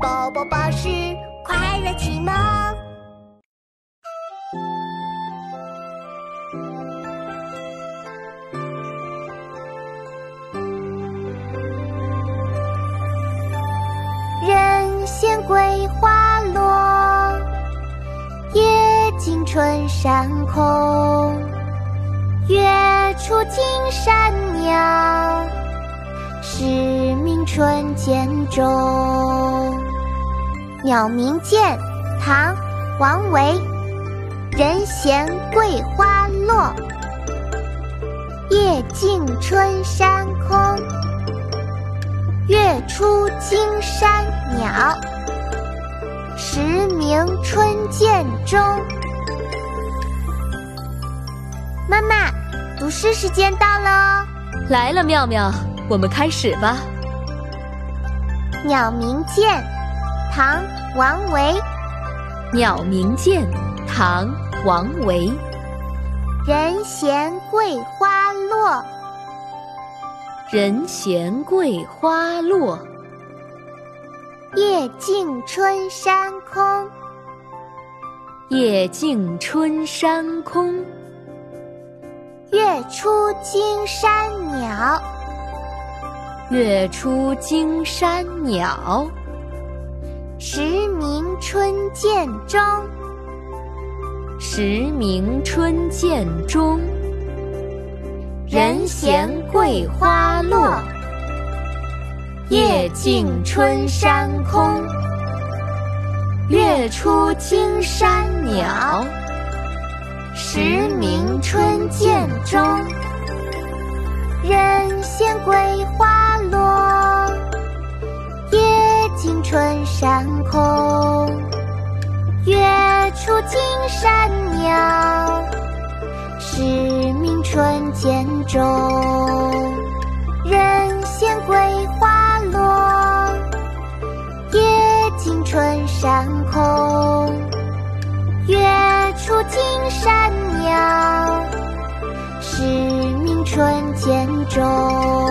宝宝巴士快乐启蒙。人闲桂花落，夜静春山空。月出惊山鸟，时鸣春涧中。鸟鸣涧，唐·王维。人闲桂花落，夜静春山空。月出惊山鸟，时鸣春涧中。妈妈，读诗时间到了哦！来了，妙妙，我们开始吧。《鸟鸣涧》唐·王维。《鸟鸣涧》唐·王维。人闲桂花落，人闲桂花落。夜静春山空，夜静春山空。月出惊山鸟，月出惊山鸟。时鸣春涧中，时鸣春涧中。人闲桂花落，夜静春山空。月出惊山鸟。时鸣春涧中，人闲桂花出惊山鸟，时鸣春涧中。人闲桂花落，夜静春山空。月出惊山鸟，时鸣春涧中。